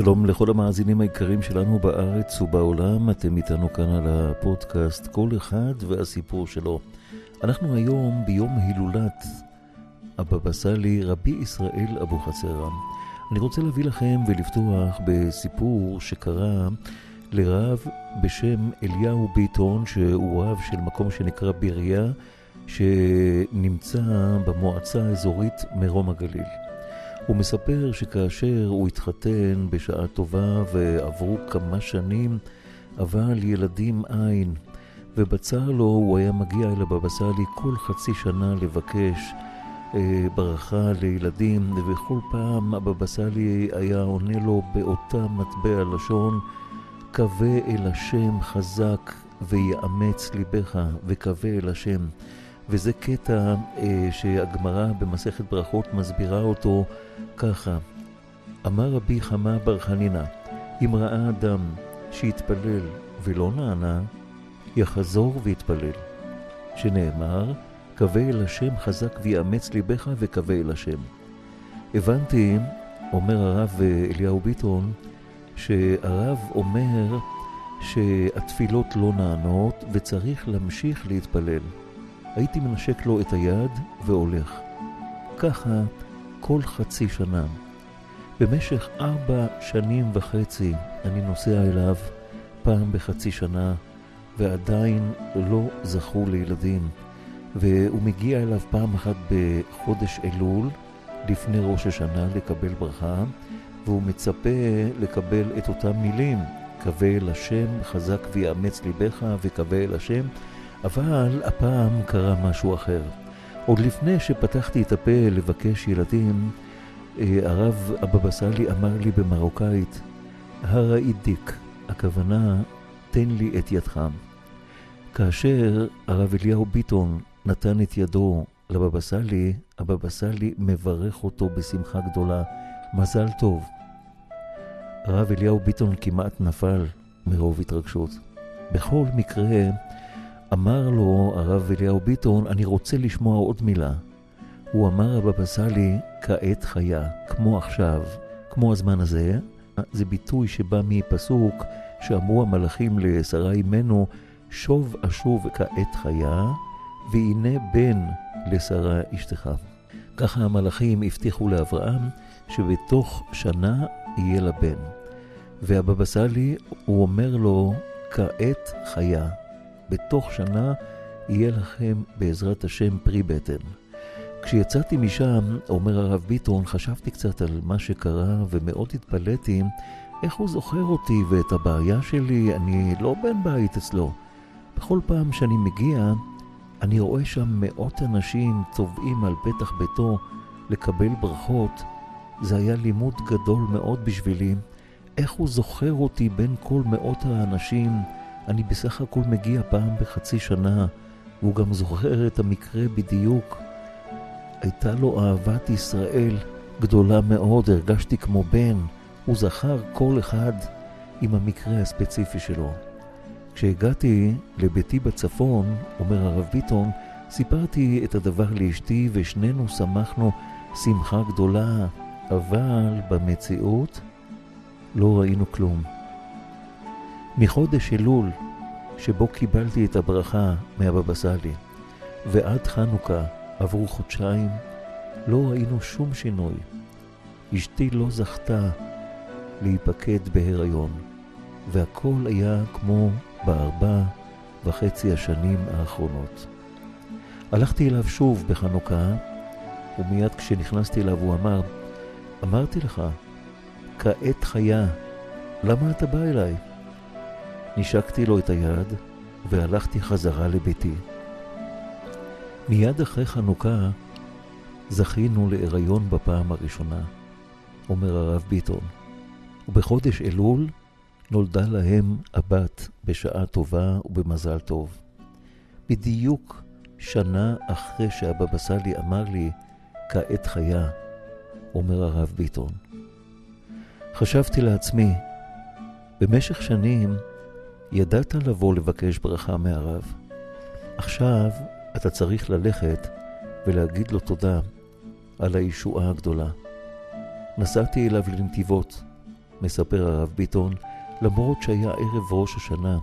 שלום לכל המאזינים היקרים שלנו בארץ ובעולם, אתם איתנו כאן על הפודקאסט כל אחד והסיפור שלו. אנחנו היום ביום הילולת הבבא סאלי רבי ישראל אבוחצירא. אני רוצה להביא לכם ולפתוח בסיפור שקרה לרב בשם אליהו ביטון, שהוא רב של מקום שנקרא בריה, שנמצא במועצה האזורית מרום הגליל. הוא מספר שכאשר הוא התחתן בשעה טובה ועברו כמה שנים, אבל ילדים אין, ובצר לו הוא היה מגיע אל הבבא סאלי כל חצי שנה לבקש אה, ברכה לילדים, ובכל פעם הבבא סאלי היה עונה לו באותה מטבע לשון, קווה אל השם חזק ויאמץ ליבך, וקווה אל השם. וזה קטע אה, שהגמרא במסכת ברכות מסבירה אותו ככה: אמר רבי חמא בר חנינא, אם ראה אדם שהתפלל ולא נענה, יחזור ויתפלל. שנאמר, קווה אל השם חזק ויאמץ ליבך וקווה אל השם. הבנתי, אומר הרב אליהו ביטון, שהרב אומר שהתפילות לא נענות וצריך להמשיך להתפלל. הייתי מנשק לו את היד והולך. ככה כל חצי שנה. במשך ארבע שנים וחצי אני נוסע אליו פעם בחצי שנה, ועדיין לא זכו לילדים. והוא מגיע אליו פעם אחת בחודש אלול, לפני ראש השנה, לקבל ברכה, והוא מצפה לקבל את אותם מילים, קווה אל השם, חזק ויאמץ ליבך, וקווה אל השם, אבל הפעם קרה משהו אחר. עוד לפני שפתחתי את הפה לבקש ילדים, אה, הרב הבבא סאלי אמר לי במרוקאית, הראידיק, הכוונה, תן לי את ידך. כאשר הרב אליהו ביטון נתן את ידו לבבא סאלי, הבבא סאלי מברך אותו בשמחה גדולה, מזל טוב. הרב אליהו ביטון כמעט נפל מרוב התרגשות. בכל מקרה, אמר לו הרב אליהו ביטון, אני רוצה לשמוע עוד מילה. הוא אמר הבבא סאלי, כעת חיה, כמו עכשיו, כמו הזמן הזה. זה ביטוי שבא מפסוק שאמרו המלאכים לשרה אימנו, שוב אשוב כעת חיה, והנה בן לשרה אשתך. ככה המלאכים הבטיחו לאברהם שבתוך שנה יהיה לה בן. והבבא סאלי, הוא אומר לו, כעת חיה. בתוך שנה יהיה לכם בעזרת השם פרי בטן. כשיצאתי משם, אומר הרב ביטון, חשבתי קצת על מה שקרה ומאוד התפלאתי איך הוא זוכר אותי ואת הבעיה שלי, אני לא בן בית אצלו. בכל פעם שאני מגיע, אני רואה שם מאות אנשים צובעים על פתח ביתו לקבל ברכות. זה היה לימוד גדול מאוד בשבילי, איך הוא זוכר אותי בין כל מאות האנשים. אני בסך הכל מגיע פעם בחצי שנה, והוא גם זוכר את המקרה בדיוק. הייתה לו אהבת ישראל גדולה מאוד, הרגשתי כמו בן. הוא זכר כל אחד עם המקרה הספציפי שלו. כשהגעתי לביתי בצפון, אומר הרב ביטון, סיפרתי את הדבר לאשתי ושנינו שמחנו שמחה גדולה, אבל במציאות לא ראינו כלום. מחודש אלול, שבו קיבלתי את הברכה מהבבא סאלי, ועד חנוכה עברו חודשיים, לא ראינו שום שינוי. אשתי לא זכתה להיפקד בהיריון, והכל היה כמו בארבע וחצי השנים האחרונות. הלכתי אליו שוב בחנוכה, ומיד כשנכנסתי אליו הוא אמר, אמרתי לך, כעת חיה, למה אתה בא אליי? נשקתי לו את היד והלכתי חזרה לביתי. מיד אחרי חנוכה זכינו להיריון בפעם הראשונה, אומר הרב ביטון, ובחודש אלול נולדה להם הבת בשעה טובה ובמזל טוב. בדיוק שנה אחרי שהבבא סאלי אמר לי, כעת חיה, אומר הרב ביטון. חשבתי לעצמי, במשך שנים ידעת לבוא לבקש ברכה מהרב. עכשיו אתה צריך ללכת ולהגיד לו תודה על הישועה הגדולה. נסעתי אליו לנתיבות, מספר הרב ביטון, למרות שהיה ערב ראש השנה,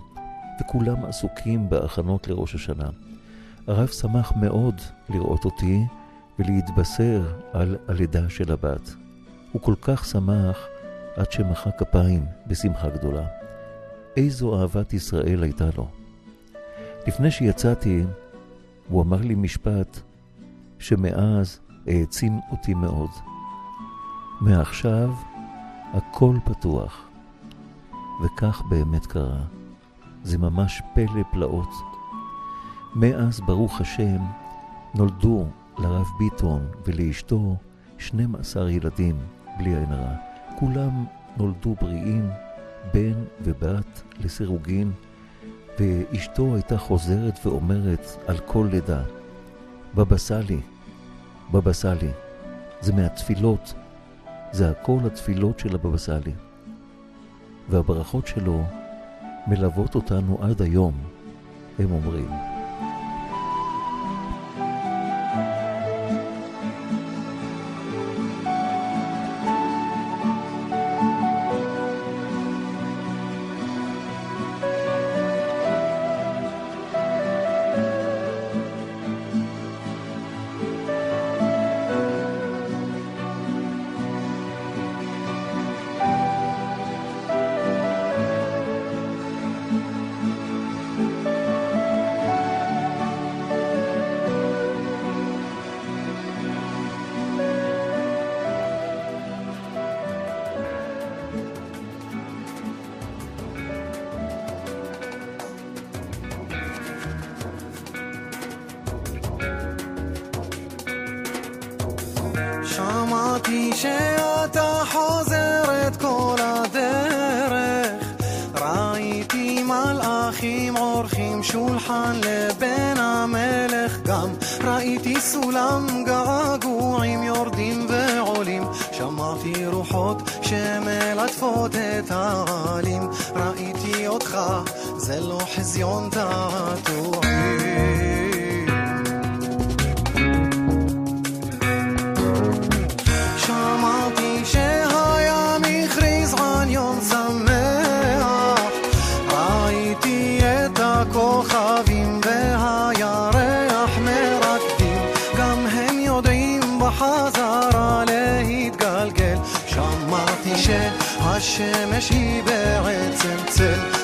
וכולם עסוקים בהכנות לראש השנה. הרב שמח מאוד לראות אותי ולהתבשר על הלידה של הבת. הוא כל כך שמח עד שמחא כפיים בשמחה גדולה. איזו אהבת ישראל הייתה לו. לפני שיצאתי, הוא אמר לי משפט שמאז העצים אותי מאוד. מעכשיו הכל פתוח. וכך באמת קרה. זה ממש פלא פלאות. מאז, ברוך השם, נולדו לרב ביטון ולאשתו 12 ילדים, בלי עין הרע. כולם נולדו בריאים, בן ובת לסירוגין, ואשתו הייתה חוזרת ואומרת על כל לידה, בבא סאלי, בבא סאלי. זה מהתפילות, זה הכל התפילות של הבבא סאלי. והברכות שלו מלוות אותנו עד היום, הם אומרים. שמעתי שאתה חוזרת כל הדרך. ראיתי מלאכים עורכים שולחן לבן המלך. גם ראיתי סולם געגועים יורדים ועולים. שמעתי רוחות שמלטפות את העלים. ראיתי אותך זה לא חזיון תעתועים said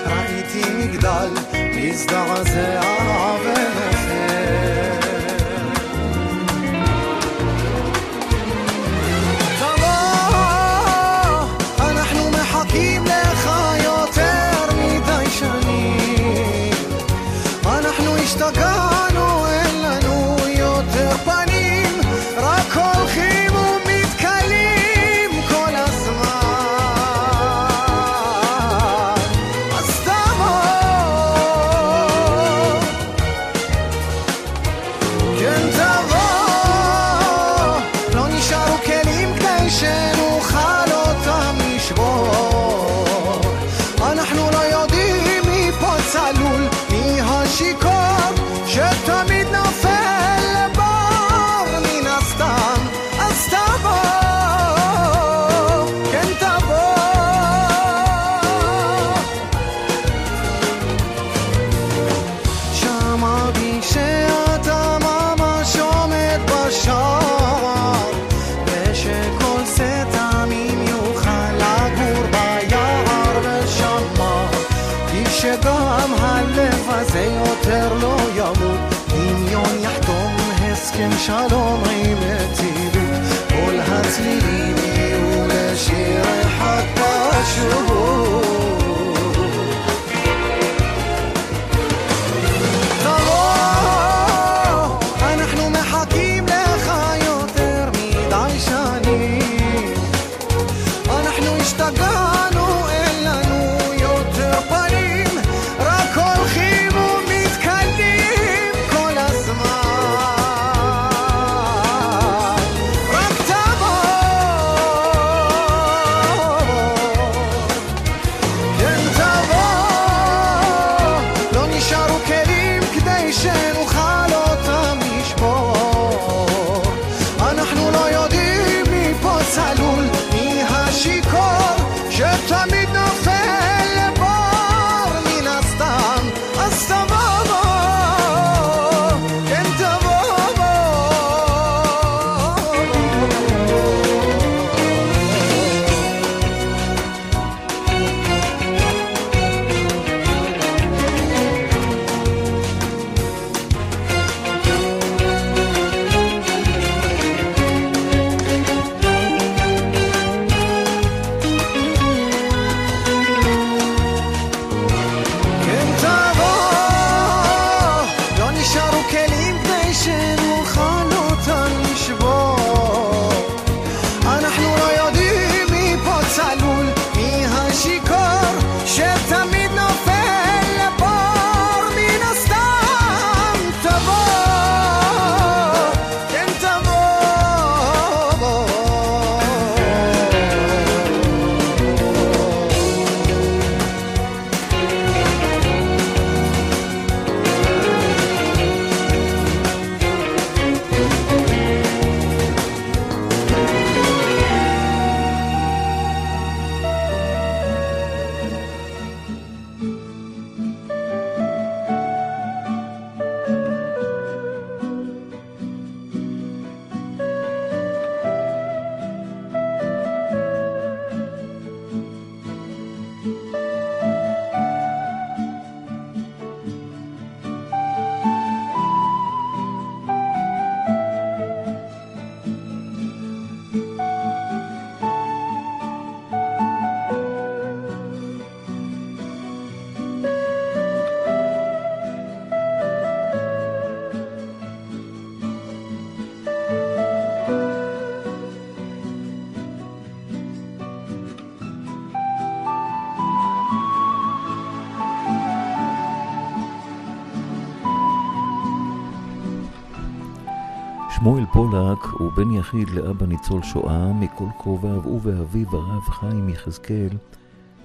שמואל פולק הוא בן יחיד לאבא ניצול שואה, מכל קרוביו הוא ואביו הרב חיים יחזקאל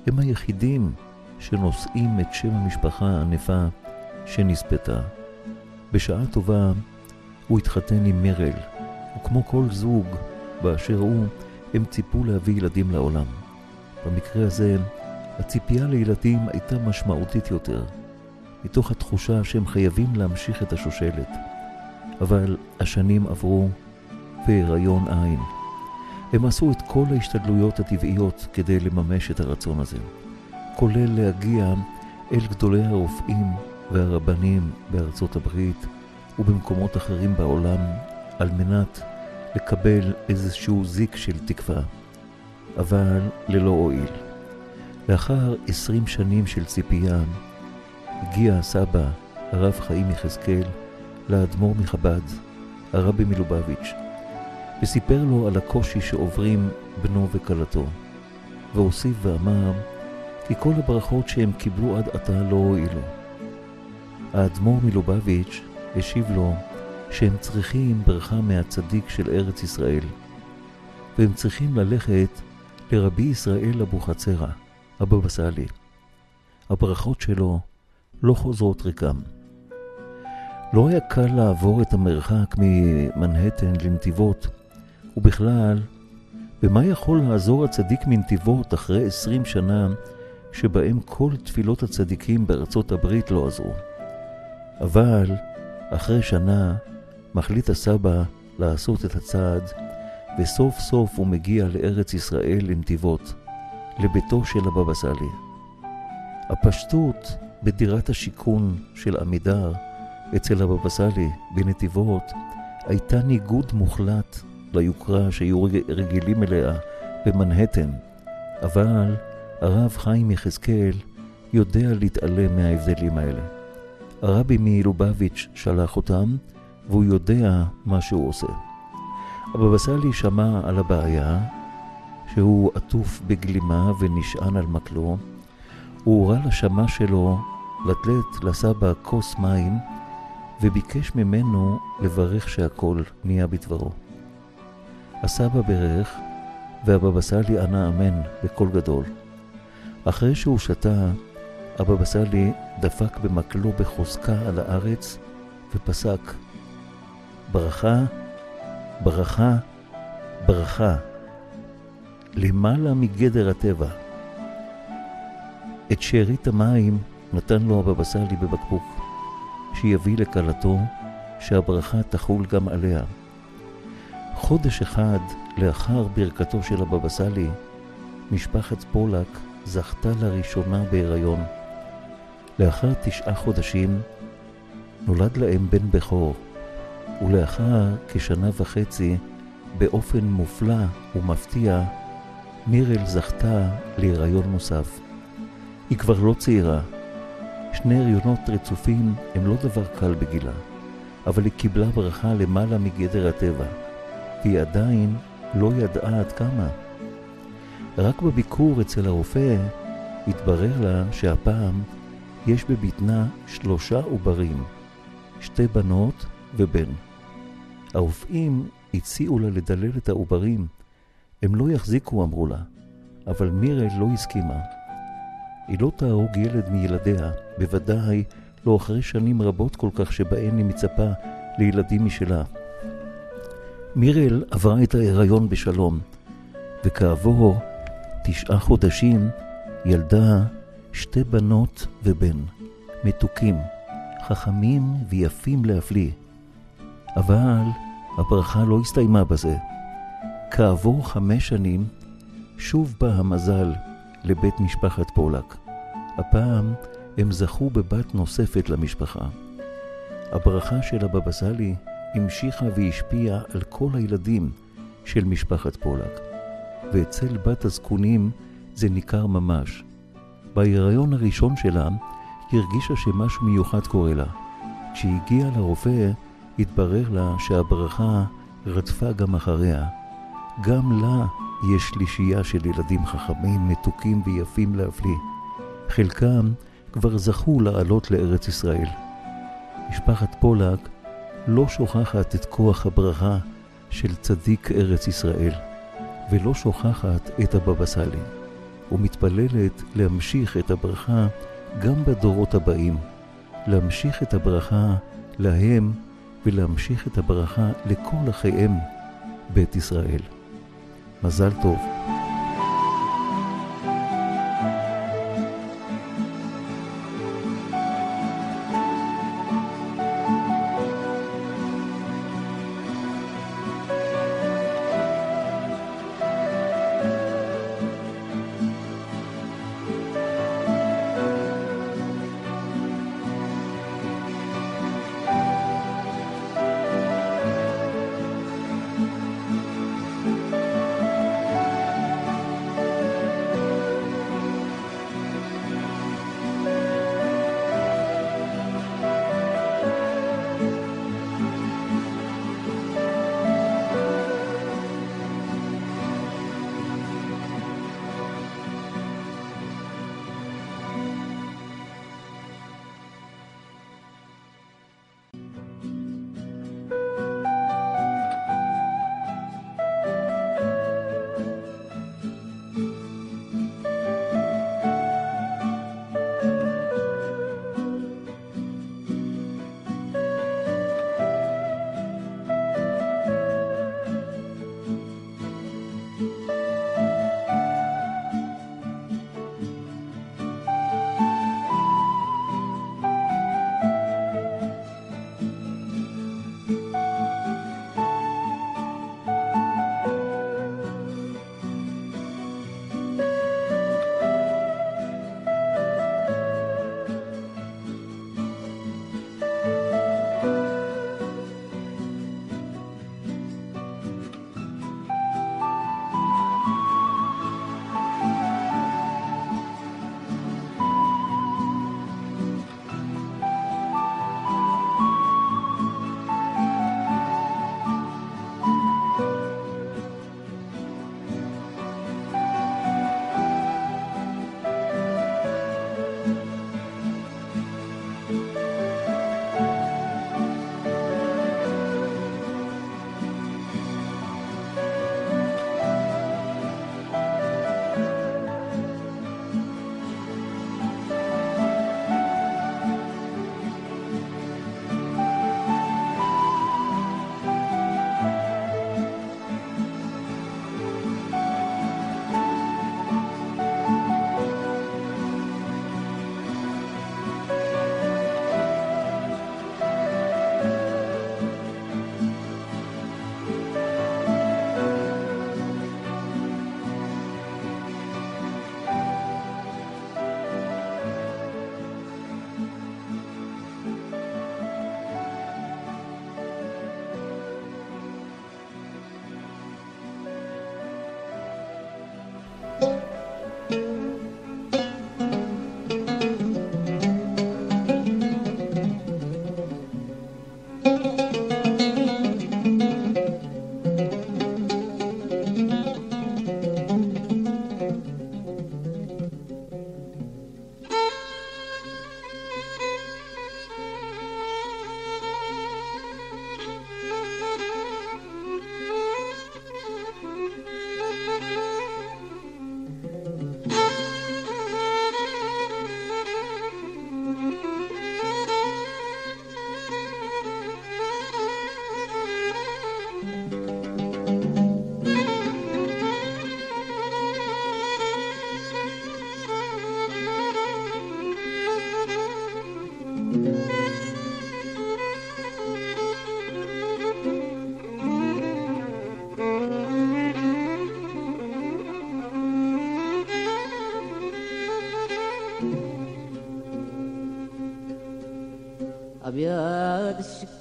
הם היחידים שנושאים את שם המשפחה הענפה שנספתה. בשעה טובה הוא התחתן עם מרל, וכמו כל זוג באשר הוא, הם ציפו להביא ילדים לעולם. במקרה הזה, הציפייה לילדים הייתה משמעותית יותר, מתוך התחושה שהם חייבים להמשיך את השושלת. אבל השנים עברו והיריון אין. הם עשו את כל ההשתדלויות הטבעיות כדי לממש את הרצון הזה, כולל להגיע אל גדולי הרופאים והרבנים בארצות הברית ובמקומות אחרים בעולם על מנת לקבל איזשהו זיק של תקווה, אבל ללא הועיל. לאחר עשרים שנים של ציפייה, הגיע הסבא, הרב חיים יחזקאל, לאדמו"ר מחב"ד, הרבי מלובביץ', וסיפר לו על הקושי שעוברים בנו וכלתו, והוסיף ואמר כי כל הברכות שהם קיבלו עד עתה לא הועילו. האדמו"ר מלובביץ' השיב לו שהם צריכים ברכה מהצדיק של ארץ ישראל, והם צריכים ללכת לרבי ישראל אבוחצירא, הבבא סאלי. הברכות שלו לא חוזרות ריקם. לא היה קל לעבור את המרחק ממנהטן לנתיבות, ובכלל, במה יכול לעזור הצדיק מנתיבות אחרי עשרים שנה שבהם כל תפילות הצדיקים בארצות הברית לא עזרו? אבל אחרי שנה מחליט הסבא לעשות את הצעד, וסוף סוף הוא מגיע לארץ ישראל לנתיבות, לביתו של הבבא סאלי. הפשטות בדירת השיכון של עמידר אצל הבבא סאלי בנתיבות הייתה ניגוד מוחלט ליוקרה שהיו רגילים אליה במנהטן, אבל הרב חיים יחזקאל יודע להתעלם מההבדלים האלה. הרבי מלובביץ' שלח אותם, והוא יודע מה שהוא עושה. הבבא סאלי שמע על הבעיה, שהוא עטוף בגלימה ונשען על מקלו, הוא הורה לשמה שלו לתת לסבא כוס מים וביקש ממנו לברך שהכל נהיה בדברו. הסבא ברך והבבא סאלי ענה אמן בקול גדול. אחרי שהוא שתה, הבבא סאלי דפק במקלו בחוזקה על הארץ ופסק ברכה, ברכה, ברכה, למעלה מגדר הטבע. את שארית המים נתן לו הבבא סאלי בבקבוק, שיביא לכלתו שהברכה תחול גם עליה. חודש אחד לאחר ברכתו של הבבא סאלי, משפחת פולק זכתה לראשונה בהיריון. לאחר תשעה חודשים נולד להם בן בכור, ולאחר כשנה וחצי, באופן מופלא ומפתיע, מירל זכתה להיריון נוסף. היא כבר לא צעירה. שני הריונות רצופים הם לא דבר קל בגילה, אבל היא קיבלה ברכה למעלה מגדר הטבע, והיא עדיין לא ידעה עד כמה. רק בביקור אצל הרופא התברר לה שהפעם יש בבטנה שלושה עוברים, שתי בנות ובן. הרופאים הציעו לה לדלל את העוברים. הם לא יחזיקו, אמרו לה, אבל מירל לא הסכימה. היא לא תהרוג ילד מילדיה, בוודאי לא אחרי שנים רבות כל כך שבהן היא מצפה לילדים משלה. מירל עברה את ההיריון בשלום, וכעבור תשעה חודשים ילדה שתי בנות ובן, מתוקים, חכמים ויפים להפליא. אבל הברכה לא הסתיימה בזה. כעבור חמש שנים, שוב בא המזל לבית משפחת פולק. הפעם הם זכו בבת נוספת למשפחה. הברכה של הבבא סאלי המשיכה והשפיעה על כל הילדים של משפחת פולק, ואצל בת הזקונים זה ניכר ממש. בהיריון הראשון שלה היא הרגישה שמשהו מיוחד קורה לה. כשהגיעה לרופא, התברר לה שהברכה רדפה גם אחריה. גם לה יש שלישייה של ילדים חכמים, מתוקים ויפים להפליא. חלקם כבר זכו לעלות לארץ ישראל. משפחת פולק לא שוכחת את כוח הברכה של צדיק ארץ ישראל, ולא שוכחת את הבבא סאלי, ומתפללת להמשיך את הברכה גם בדורות הבאים, להמשיך את הברכה להם ולהמשיך את הברכה לכל אחיהם בית ישראל. מזל טוב.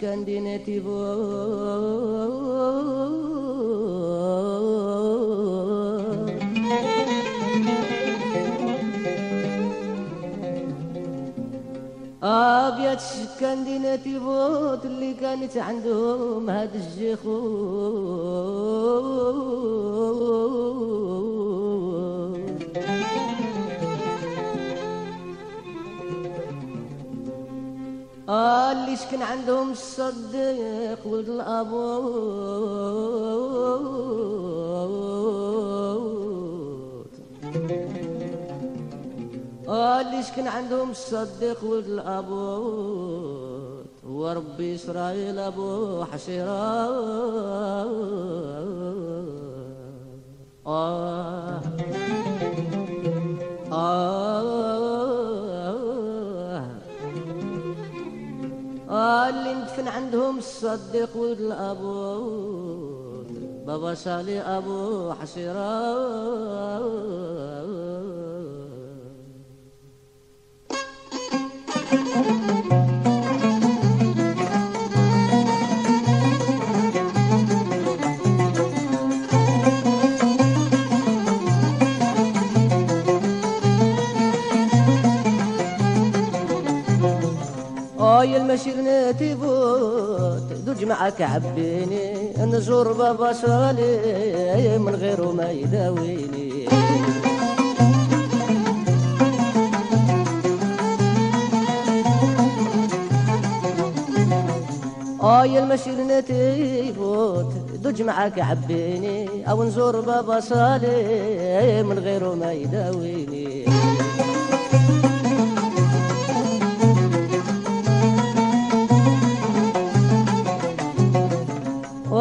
kendine divor. آه بوت اللي كانت عندهم هاد الشيخ لكن عندهم الصديق والأبوت آه، ليش كان عندهم الصديق والأبوت وربي إسرائيل أبو حشيرات صدق الأبو بابا سالي أبو حسيران Ay el meşir دوج معك عبيني نزور بابا صالي من غيره ما يداويني. آي المشير تيفوت دوج معك عبيني أو نزور بابا صالي من غيره ما يداويني.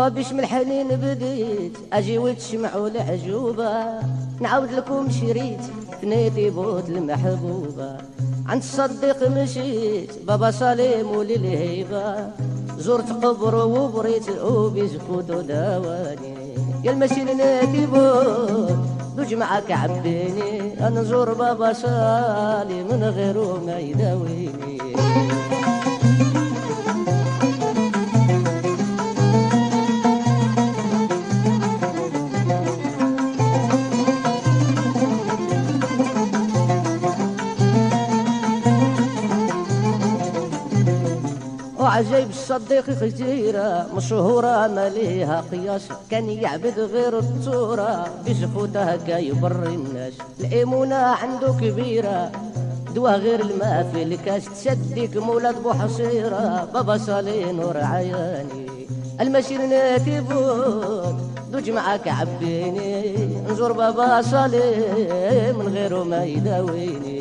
وبش من الحنين بديت أجي وتشمعوا العجوبة نعاود لكم شريت ثنيتي بوت المحبوبة. عند الصديق مشيت بابا سليم وللهيبة. زرت قبر وبريت وبزفوت وداواني يا المسير ناتي بوت دوج معك عبيني. أنا نزور بابا سالي من غيره ما يداويني. وعجيب الصديق كثيرة مشهورة ما ليها قياس. كان يعبد غير التورة بزفوته هكا يبر الناس. الإيمونة عنده كبيرة دوا غير الماء في الكاس تشدك مولد بوحصيرة بابا صالي نور عياني. المشير ناتي بوت دوج معاك عبيني نزور بابا صالي من غيره ما يداويني.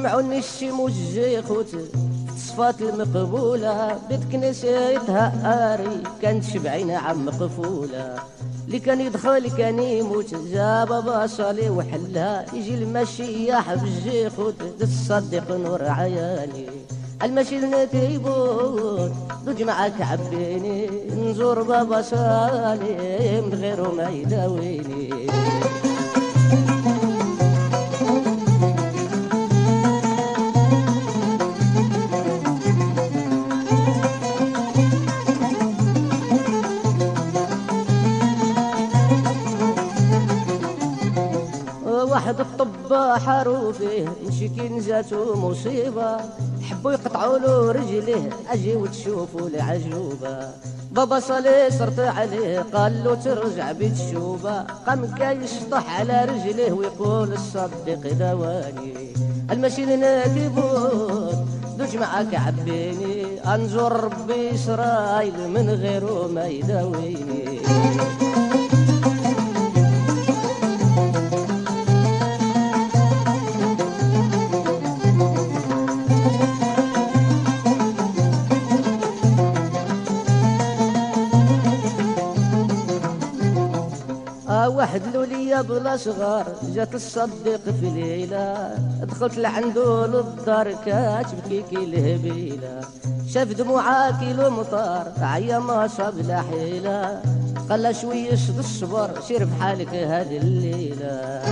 أسمعوا النشي مجي خوت صفات المقبولة بيت كنيستها آري كانت شبعين عم مقفولة اللي كان يدخل كان يموت جا بابا صالي وحلها يجي المشيح بجي خوت تصدق نور عياني. المشي نتيبوت دوج معاك عبيني نزور بابا صالي من غيره ما يداويني. واحد الطباء حروفه نشكي نزاتو مصيبة. حبوا يقطعوا له رجليه أجي وتشوفوا العجوبة. بابا صالي صرت عليه قال له ترجع بيت الشوبة قام كاي يشطح على رجليه ويقول الصديق دواني. المشي نادي بوت دوج معاك عبيني. انزور ربي اسرائيل من غيره ما يداويني. بلا صغار جات الصديق في ليلة. دخلت لعنده للدار كاتبكي كي الهبيلة شاف دموعها كيلو مطار عيا ما صاب لا حيلة. قال شوية شد الصبر سير بحالك هذه الليلة.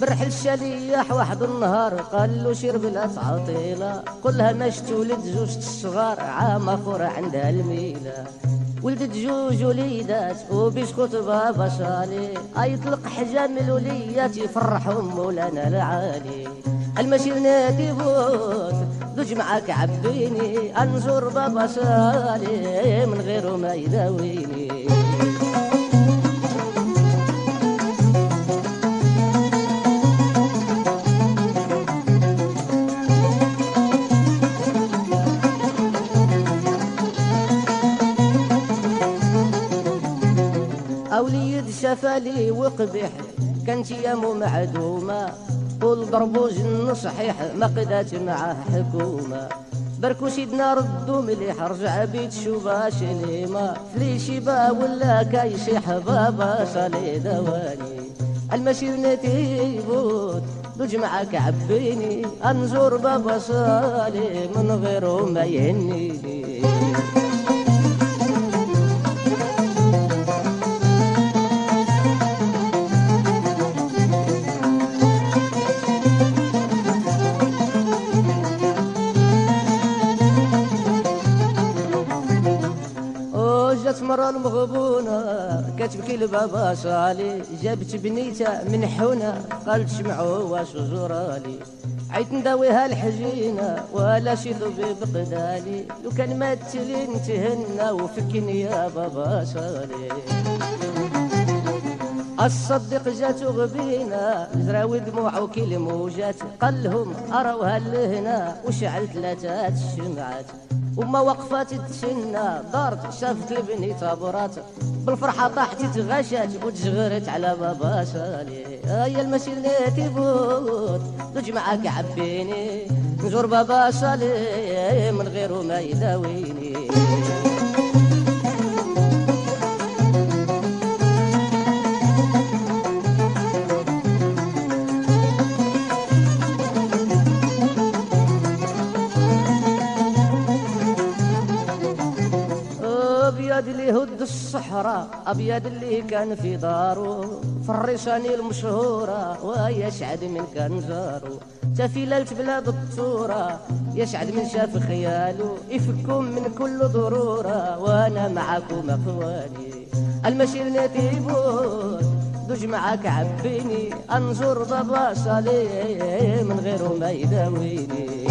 برحل الشليح واحد النهار قال له شرب لا تعطيلة قلها ماش تولد زوجة الصغار عام اخر عندها الميلة. ولدت جوج وليدات وبيسكت بابا صالي يطلق حجام الوليات يفرحهم مولانا العالي. المشير نادي فوت دوج معاك عبيني انزور بابا سالي من غيره ما يداويني. شفالي وقبح كانت يامو معدومة. ضربو جن صحيح ما قدات معاه حكومة. بركو سيدنا ردو مليح رجع بيت شوبا شليمة. فليشي با ولا كايشيح بابا صالي دواني. المشير نتيبوت دوج معاك عبيني. أنزور بابا صالي من غيره ما يهنيني. لبابا صالي جابت بنيتها من حونة قالت شمعوا واش زورالي عيت نداويها الحجينة ولا شي ضبيب قدالي لو كان مات تلين تهنى وفكني يا بابا صالي الصدق جات غبينا زراوي دموع وكيل موجات. قال لهم أراوها لهنا وشعل ثلاثة الشمعات وما وقفات تشنى دارت شافت البني طابرات بالفرحة طاحت تغشات وتشغرت على بابا سالي هيا المسير نيتي بوت دوج معاك عبيني نزور بابا سالي من غيره ما يداويني. ابيض اللي هد الصحراء أبيض اللي كان في دارو في الريشاني المشهورة ويشعد من كان جارو تفي ليلة بلاد الطورة يشعد من شاف خياله يفكم من كل ضرورة وأنا معاكم اخواني المشير نتيبون دوج معاك عبيني أنظر بابا صالي من غيره ما يداويني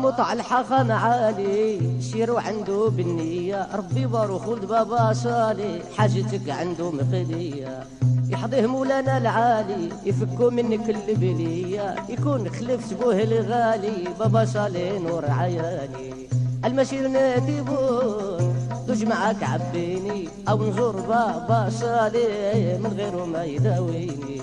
مطع الحخا معالي شيرو عنده بالنية. ربي بارو خلد بابا صالي حاجتك عنده مقدية يحضيه مولانا العالي يفكو منك البلية يكون خلفت بوه الغالي بابا صالي نور عياني المشير ناتبون دوج معاك عبيني. أو نزور بابا صالي من غيره ما يداويني.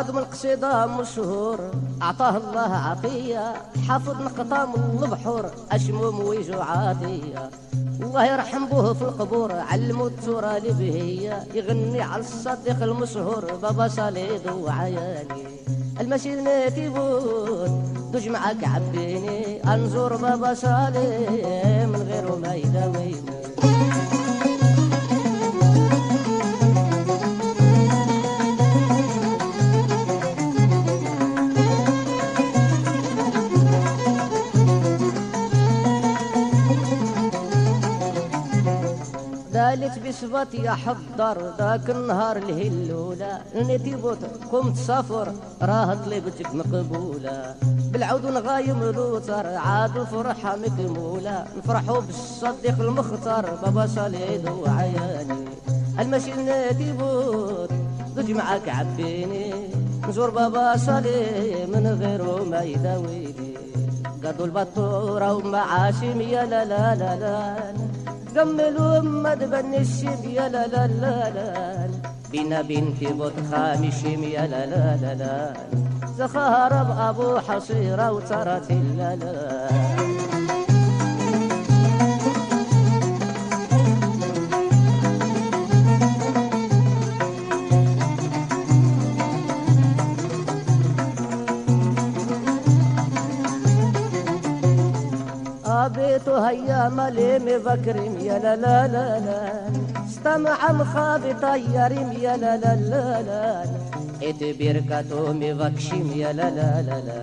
نظم القصيدة مشهور. أعطاه الله عطية حافظ نقطة من البحور أشموم ويجو عاطية الله يرحم بوه في القبور. علمو التورا لبهية يغني على الصديق المشهور. بابا صليد وعياني. المشير ناتي بوت دوج معاك عبيني انزور بابا صالي من غيره ما يداويني دالت بصفتي احضر ذاك النهار الهلولة. نتي بوت قمت سافر راه طلبتك مقبولة. بالعود نغايم لوتر عاد الفرحة مكمولة. نفرحوا بالصديق المختار بابا صليد وعياني. المشي نتي بوت دوج معاك عبيني. نزور بابا صلي من غيره ما يداويني. قدوا البطورة ومعاشم يا لا لا لا لا. قملوا ما الشم يا لا لا لا لا. بينا بنتي بوت خامشم يا لا لا لا لا. زخارب أبو حصيرة وترت لا لا. هيا مالي مذكرم يا لا لا لا لا. استمع مخابط يرم يا لا لا لا لا. ات بركته مذكشم يا لا لا لا لا.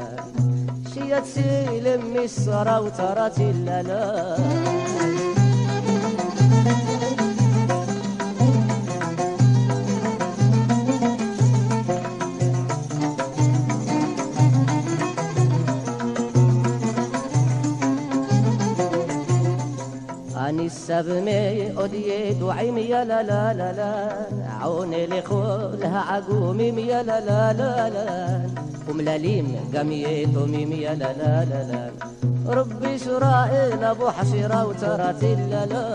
شيت سيلم مصر وترات لا لا. السبمي أدي دعيم يا لا لا لا لا. عوني لخولها عقومي يا لا لا لا لا. قم لليم قميت ميم يا لا لا لا لا. ربي إسرائيل أبو حشيرة وترات لا لا.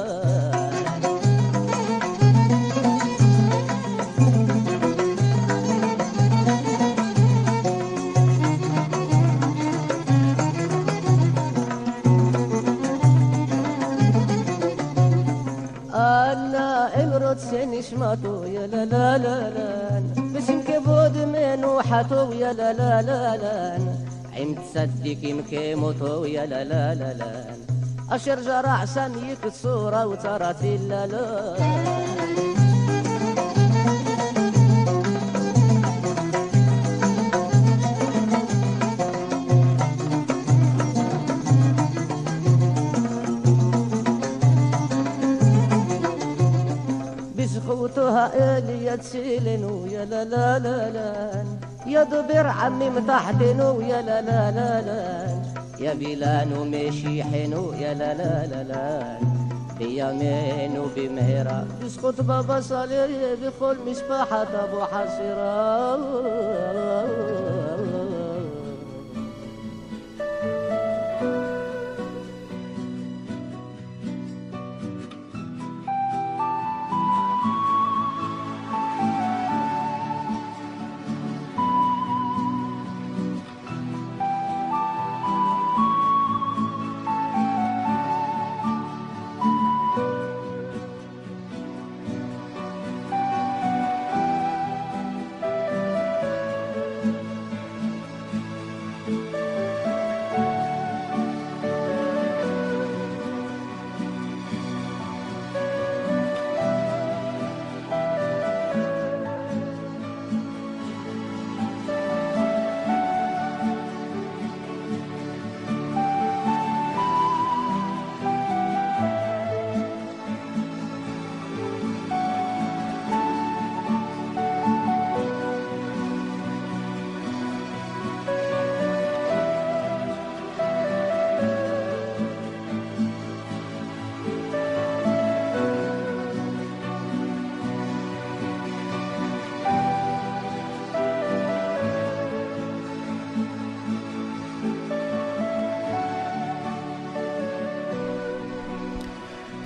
سنشمتو يا لا لا لا لا بسم كبود من وحتو يا لا لا لا لا عم تصدق مكيموتو يا لا لا لا لا. أشر جرع سميك الصورة وترات لا لا. بسخوتها إلي تسيلن يا لا لا لا لا. يا دبر عمي متحتن يا لا لا لا لا. يا بلان ومشي حنو يا لا لا لا. لا بيمين وبمهرة بسخوت بابا صالح بخل مسبحة أبو حصيرة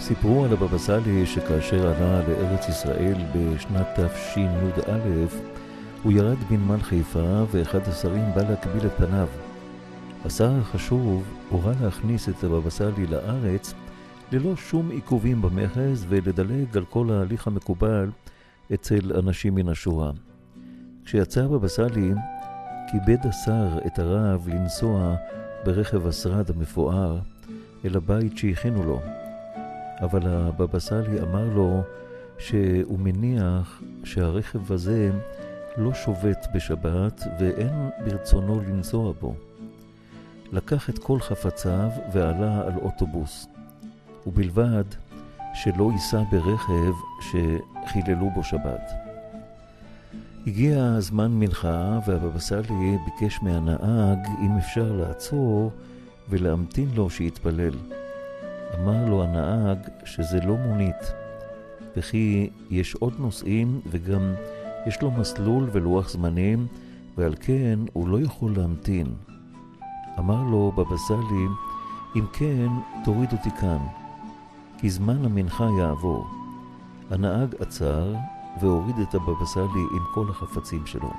סיפרו על הבבא סאלי שכאשר עלה לארץ ישראל בשנת תשי"א, הוא ירד בנמל חיפה ואחד השרים בא להקביל את פניו. השר החשוב הורה להכניס את הבבא סאלי לארץ ללא שום עיכובים במכס ולדלג על כל ההליך המקובל אצל אנשים מן השורה. כשיצא הבבא סאלי, כיבד השר את הרב לנסוע ברכב השרד המפואר אל הבית שהכינו לו. אבל הבבא סאלי אמר לו שהוא מניח שהרכב הזה לא שובת בשבת ואין ברצונו לנסוע בו. לקח את כל חפציו ועלה על אוטובוס, ובלבד שלא ייסע ברכב שחיללו בו שבת. הגיע זמן מנחה והבבא סאלי ביקש מהנהג אם אפשר לעצור ולהמתין לו שיתפלל. אמר לו הנהג שזה לא מונית, וכי יש עוד נוסעים וגם יש לו מסלול ולוח זמנים, ועל כן הוא לא יכול להמתין. אמר לו בבא סאלי, אם כן, תוריד אותי כאן, כי זמן המנחה יעבור. הנהג עצר והוריד את הבבא סאלי עם כל החפצים שלו.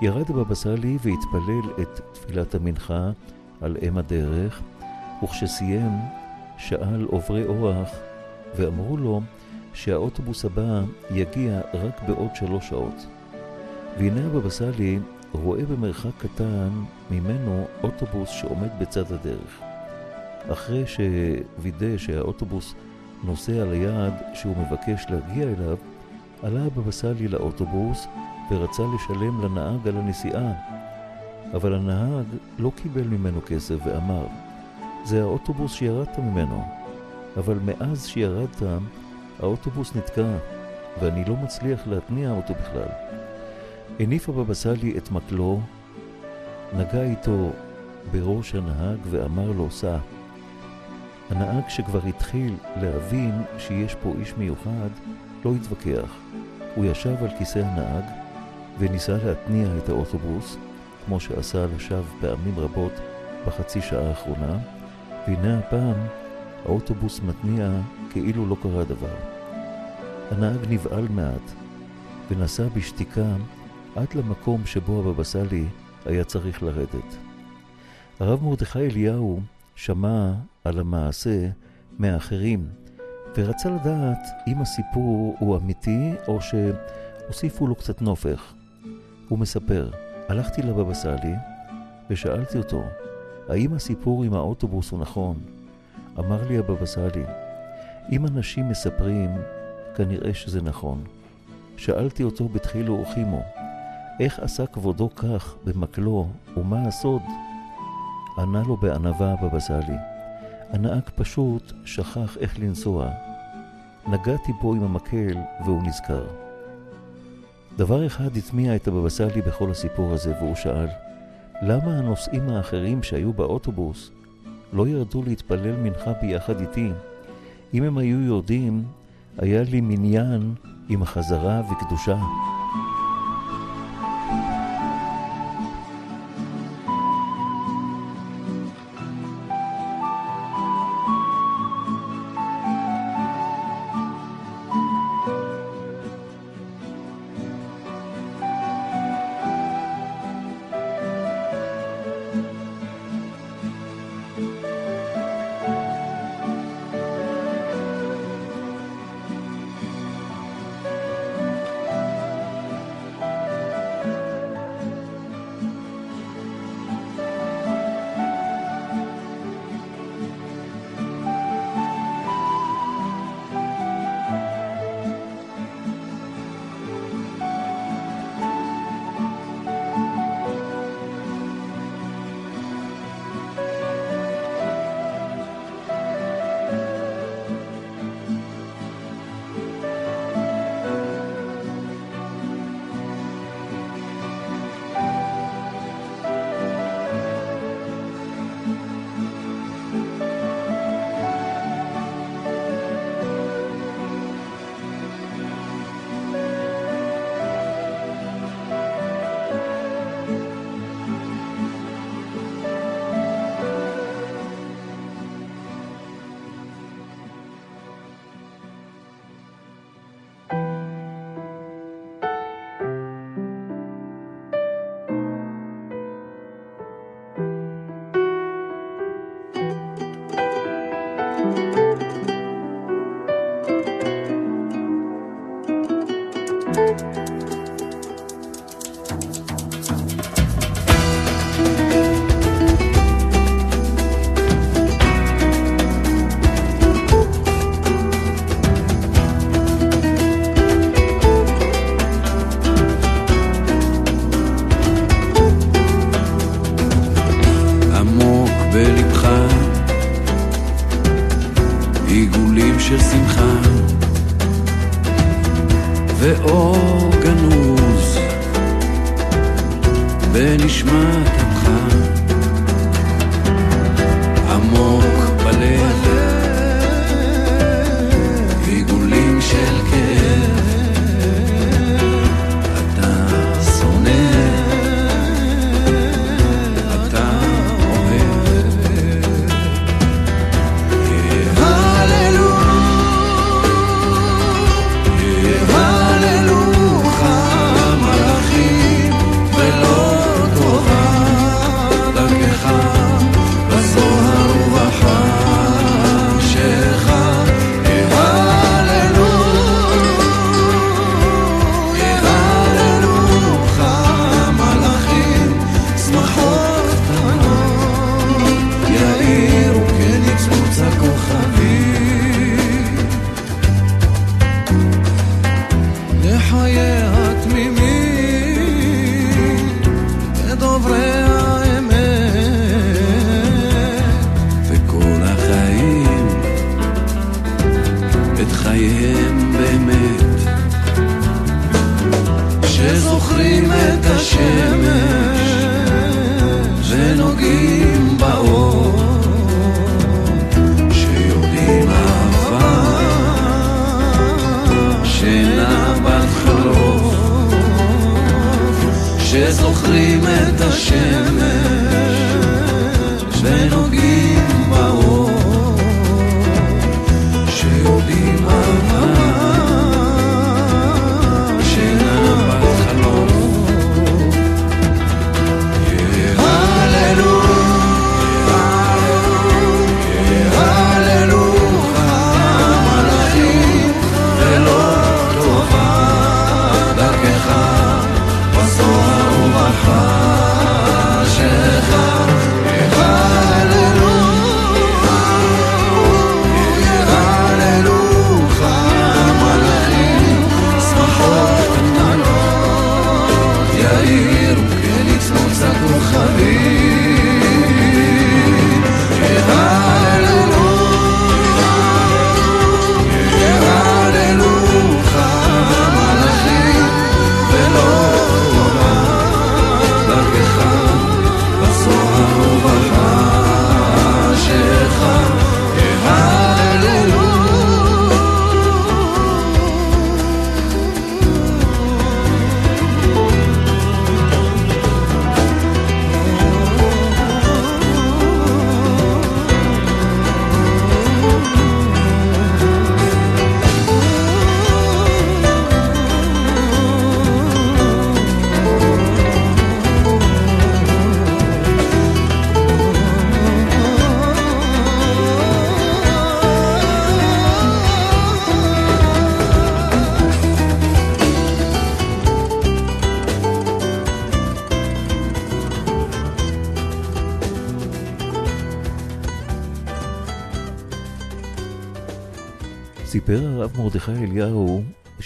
ירד הבבא סאלי והתפלל את תפילת המנחה על אם הדרך, וכשסיים שאל עוברי אורח ואמרו לו שהאוטובוס הבא יגיע רק בעוד שלוש שעות. והנה הבבא סאלי רואה במרחק קטן ממנו אוטובוס שעומד בצד הדרך. אחרי שווידא שהאוטובוס נוסע ליעד שהוא מבקש להגיע אליו, עלה הבבא סאלי לאוטובוס ורצה לשלם לנהג על הנסיעה. אבל הנהג לא קיבל ממנו כסף ואמר, זה האוטובוס שירדת ממנו, אבל מאז שירדת, האוטובוס נתקע, ואני לא מצליח להתניע אותו בכלל. הניף הבבא סאלי את מקלו, נגע איתו בראש הנהג ואמר לו, סע. הנהג שכבר התחיל להבין שיש פה איש מיוחד, לא התווכח. הוא ישב על כיסא הנהג וניסה להתניע את האוטובוס, כמו שעשה לשווא פעמים רבות בחצי שעה האחרונה, והנה הפעם האוטובוס מתניע כאילו לא קרה דבר. הנהג נבהל מעט ונסע בשתיקה עד למקום שבו הבבא סאלי היה צריך לרדת. הרב מרדכי אליהו שמע על המעשה מאחרים ורצה לדעת אם הסיפור הוא אמיתי או שהוסיפו לו קצת נופך. הוא מספר, הלכתי לבבא סאלי ושאלתי אותו, האם הסיפור עם האוטובוס הוא נכון? אמר לי הבבא סאלי, אם אנשים מספרים, כנראה שזה נכון. שאלתי אותו בתחילו ורחימו, איך עשה כבודו כך במקלו, ומה הסוד? ענה לו בענווה הבבא סאלי, הנהג פשוט שכח איך לנסוע. נגעתי בו עם המקל והוא נזכר. דבר אחד הטמיע את הבבא סאלי בכל הסיפור הזה, והוא שאל, למה הנוסעים האחרים שהיו באוטובוס לא ירדו להתפלל מנחה ביחד איתי? אם הם היו יודעים, היה לי מניין עם חזרה וקדושה.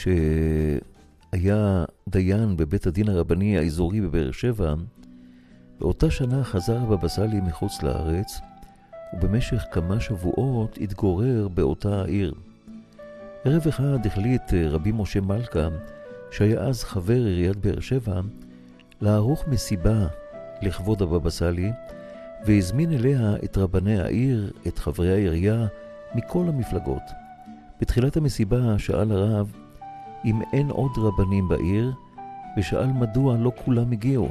שהיה דיין בבית הדין הרבני האזורי בבאר שבע, באותה שנה חזר הבבא סאלי מחוץ לארץ, ובמשך כמה שבועות התגורר באותה העיר. ערב אחד החליט רבי משה מלכה, שהיה אז חבר עיריית באר שבע, לערוך מסיבה לכבוד הבבא סאלי, והזמין אליה את רבני העיר, את חברי העירייה, מכל המפלגות. בתחילת המסיבה שאל הרב אם אין עוד רבנים בעיר, ושאל מדוע לא כולם הגיעו.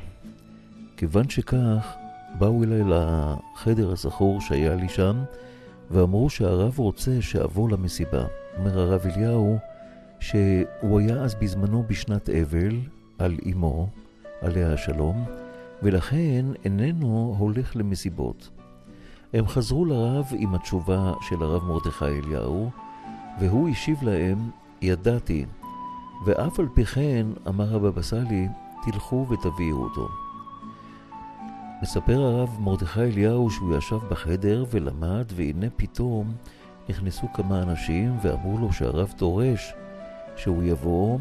כיוון שכך, באו אליי לחדר הזכור שהיה לי שם, ואמרו שהרב רוצה שאבוא למסיבה. אומר הרב אליהו שהוא היה אז בזמנו בשנת אבל על אמו, עליה השלום, ולכן איננו הולך למסיבות. הם חזרו לרב עם התשובה של הרב מרדכי אליהו, והוא השיב להם, ידעתי, ואף על פי כן, אמר הבבא סאלי, תלכו ותביאו אותו. מספר הרב מרדכי אליהו שהוא ישב בחדר ולמד, והנה פתאום נכנסו כמה אנשים ואמרו לו שהרב דורש שהוא יבוא,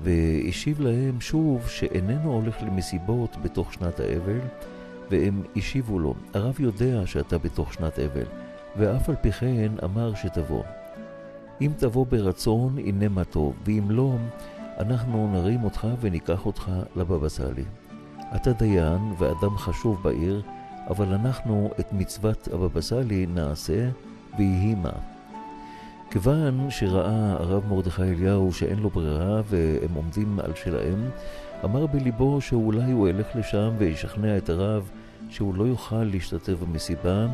והשיב להם שוב שאיננו הולך למסיבות בתוך שנת האבל, והם השיבו לו, הרב יודע שאתה בתוך שנת אבל, ואף על פי כן אמר שתבוא. אם תבוא ברצון, הנה מה טוב, ואם לא, אנחנו נרים אותך וניקח אותך לבבא סאלי. אתה דיין ואדם חשוב בעיר, אבל אנחנו את מצוות הבבא סאלי נעשה ויהי מה. כיוון שראה הרב מרדכי אליהו שאין לו ברירה והם עומדים על שלהם, אמר בליבו שאולי הוא ילך לשם וישכנע את הרב שהוא לא יוכל להשתתף במסיבה,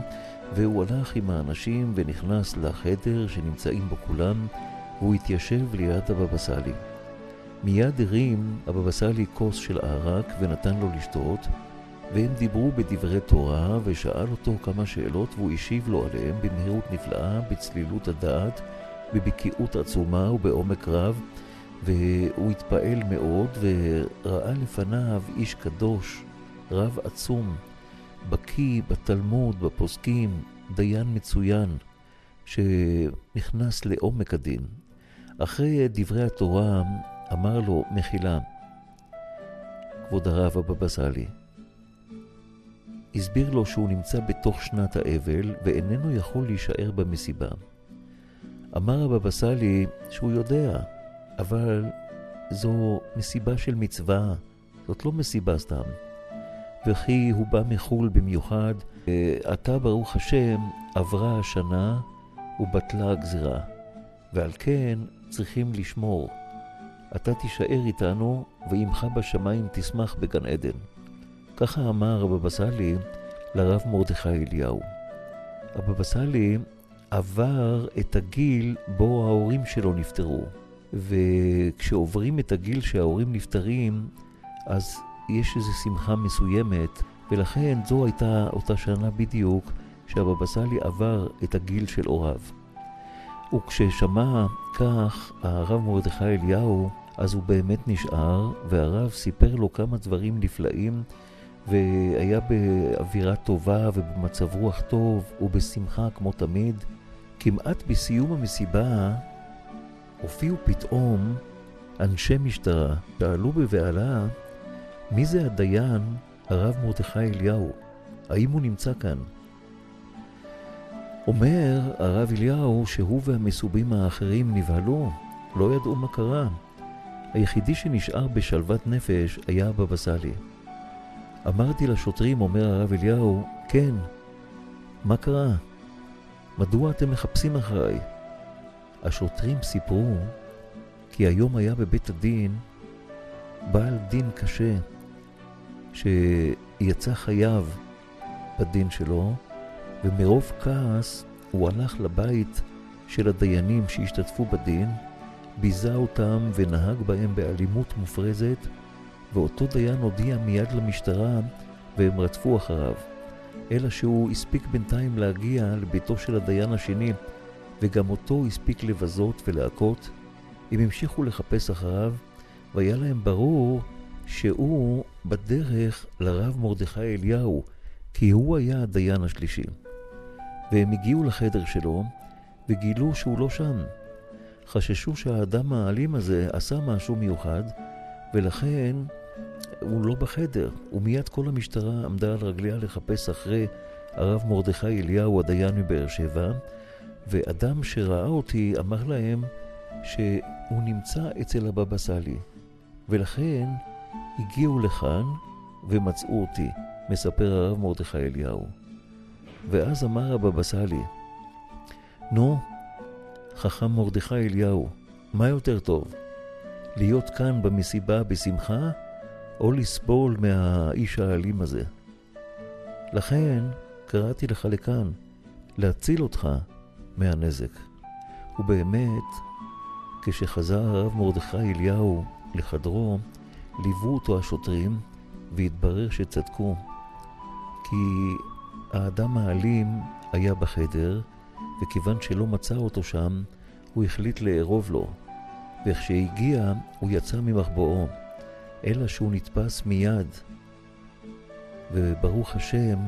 והוא הלך עם האנשים ונכנס לחדר שנמצאים בו כולם, והוא התיישב ליד הבבא סאלי. מיד הרים הבבא סאלי כוס של ערק ונתן לו לשתות, והם דיברו בדברי תורה, ושאל אותו כמה שאלות, והוא השיב לו עליהם במהירות נפלאה, בצלילות הדעת, בבקיאות עצומה ובעומק רב, והוא התפעל מאוד, וראה לפניו איש קדוש, רב עצום, בקיא בתלמוד, בפוסקים, דיין מצוין, שנכנס לעומק הדין. אחרי דברי התורה אמר לו, מחילה, כבוד הרב הבבא סאלי, הסביר לו שהוא נמצא בתוך שנת האבל ואיננו יכול להישאר במסיבה. אמר הבבא סאלי שהוא יודע, אבל זו מסיבה של מצווה, זאת לא מסיבה סתם. וכי הוא בא מחו"ל במיוחד, עתה ברוך השם עברה השנה ובטלה הגזירה, ועל כן צריכים לשמור. אתה תישאר איתנו, ועמך בשמיים תשמח בגן עדן. ככה אמר הבבא סאלי לרב מרדכי אליהו. הבבא סאלי עבר את הגיל בו ההורים שלו נפטרו, וכשעוברים את הגיל שההורים נפטרים, אז יש איזו שמחה מסוימת, ולכן זו הייתה אותה שנה בדיוק שהבבא סאלי עבר את הגיל של הוריו. וכששמע כך הרב מרדכי אליהו, אז הוא באמת נשאר, והרב סיפר לו כמה דברים נפלאים, והיה באווירה טובה ובמצב רוח טוב ובשמחה כמו תמיד. כמעט בסיום המסיבה הופיעו פתאום אנשי משטרה, שאלו בבהלה מי זה הדיין, הרב מרדכי אליהו? האם הוא נמצא כאן? אומר הרב אליהו שהוא והמסובים האחרים נבהלו, לא ידעו מה קרה. היחידי שנשאר בשלוות נפש היה הבבא סאלי. אמרתי לשוטרים, אומר הרב אליהו, כן, מה קרה? מדוע אתם מחפשים אחריי? השוטרים סיפרו כי היום היה בבית הדין בעל דין קשה, שיצא חייב בדין שלו, ומרוב כעס הוא הלך לבית של הדיינים שהשתתפו בדין, ביזה אותם ונהג בהם באלימות מופרזת, ואותו דיין הודיע מיד למשטרה והם רדפו אחריו. אלא שהוא הספיק בינתיים להגיע לביתו של הדיין השני, וגם אותו הספיק לבזות ולהכות. הם המשיכו לחפש אחריו, והיה להם ברור שהוא בדרך לרב מרדכי אליהו, כי הוא היה הדיין השלישי. והם הגיעו לחדר שלו, וגילו שהוא לא שם. חששו שהאדם האלים הזה עשה משהו מיוחד, ולכן הוא לא בחדר. ומיד כל המשטרה עמדה על רגליה לחפש אחרי הרב מרדכי אליהו, הדיין מבאר שבע, ואדם שראה אותי אמר להם שהוא נמצא אצל הבבא סאלי. ולכן הגיעו לכאן ומצאו אותי, מספר הרב מרדכי אליהו. ואז אמר הבבא סאלי, נו, חכם מרדכי אליהו, מה יותר טוב? להיות כאן במסיבה בשמחה, או לסבול מהאיש האלים הזה? לכן קראתי לך לכאן, להציל אותך מהנזק. ובאמת, כשחזר הרב מרדכי אליהו לחדרו, ליוו אותו השוטרים, והתברר שצדקו. כי האדם האלים היה בחדר, וכיוון שלא מצא אותו שם, הוא החליט לארוב לו. וכשהגיע, הוא יצא ממחבואו, אלא שהוא נתפס מיד. וברוך השם,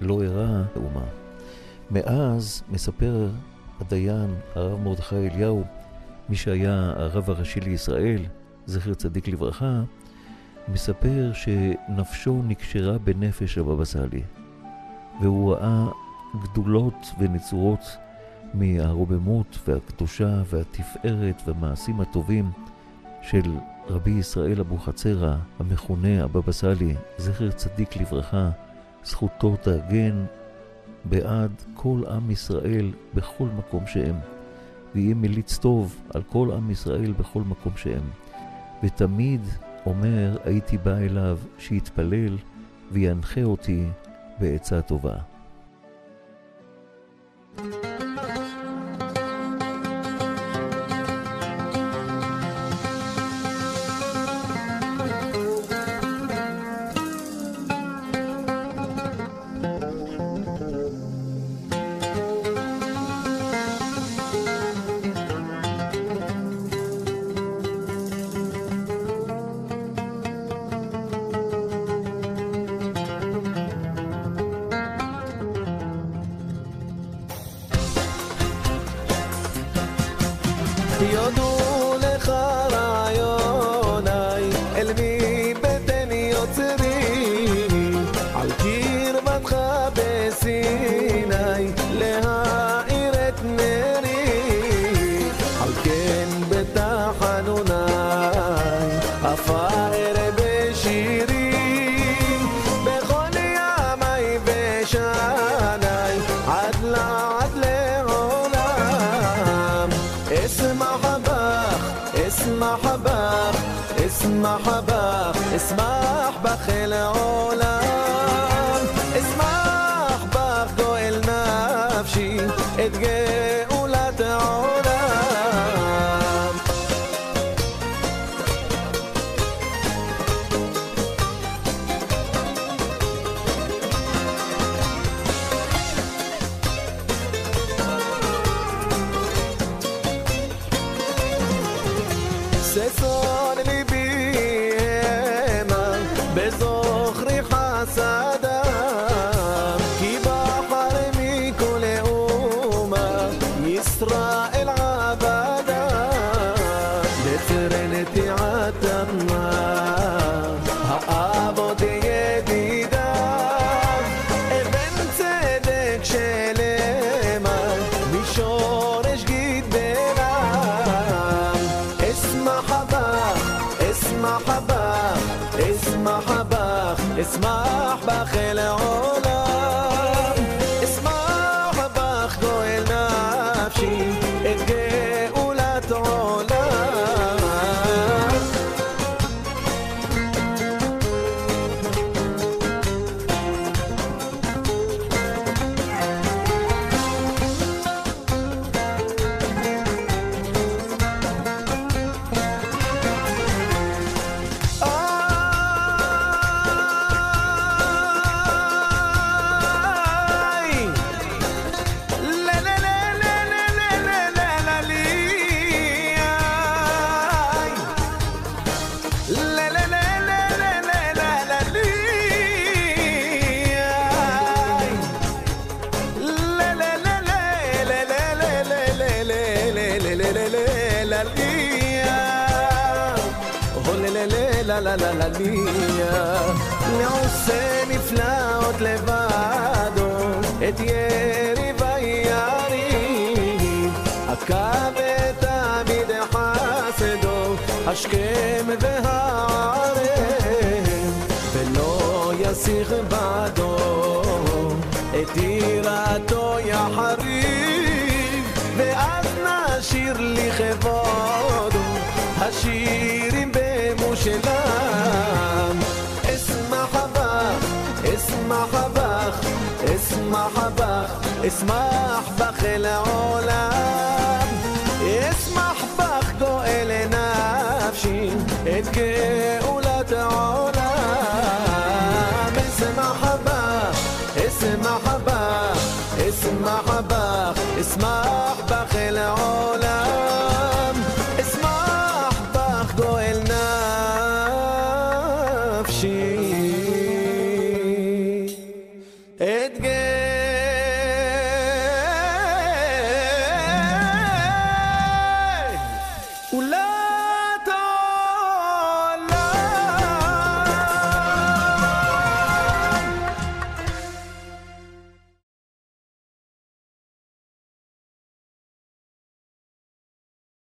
לא אירע האומה. מאז, מספר הדיין, הרב מרדכי אליהו, מי שהיה הרב הראשי לישראל, זכר צדיק לברכה, מספר שנפשו נקשרה בנפש הבבא סאלי, והוא ראה גדולות ונצורות מהרוממות והקדושה והתפארת והמעשים הטובים של רבי ישראל אבוחצירא, המכונה הבבא סאלי, זכר צדיק לברכה, זכותו תגן בעד כל עם ישראל בכל מקום שהם, ויהיה מליץ טוב על כל עם ישראל בכל מקום שהם. ותמיד אומר, הייתי בא אליו שיתפלל וינחה אותי בעצה טובה. יודו اسمع حباخ اسمع حباخ اسمع حباخ اسمع حباخ العلا. לה לה לה ליה לעושה נפלאות לבדו את יריב היריב עקב ותמיד חסדו השכם והערב ולא יסיך בדו את יראתו יחריב ואז נשיר לי כבודו شلام اسمع حبخ اسمع حبخ اسمع حبخ اسمع حبخ العلام. اسمع حبخ قول نفسي اتقولت علام اسمع حباخ اسمع حباخ اسمع حباخ اسمع حباخ العلام.